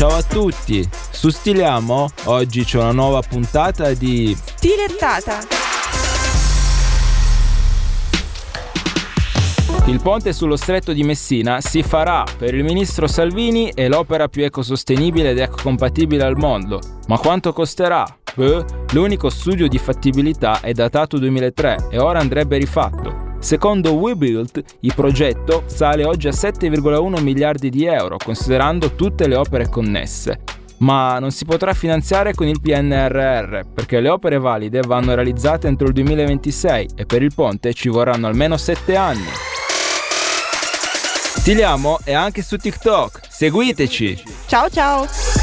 Ciao a tutti, su Stiliamo oggi c'è una nuova puntata di Stilettata. Il ponte sullo stretto di Messina si farà per il ministro Salvini è l'opera più ecosostenibile ed ecocompatibile al mondo. Ma quanto costerà? Eh, l'unico studio di fattibilità è datato 2003 e ora andrebbe rifatto. Secondo WeBuilt, il progetto sale oggi a 7,1 miliardi di euro, considerando tutte le opere connesse. Ma non si potrà finanziare con il PNRR, perché le opere valide vanno realizzate entro il 2026 e per il ponte ci vorranno almeno 7 anni. Stiliamo è anche su TikTok. Seguiteci! Ciao ciao!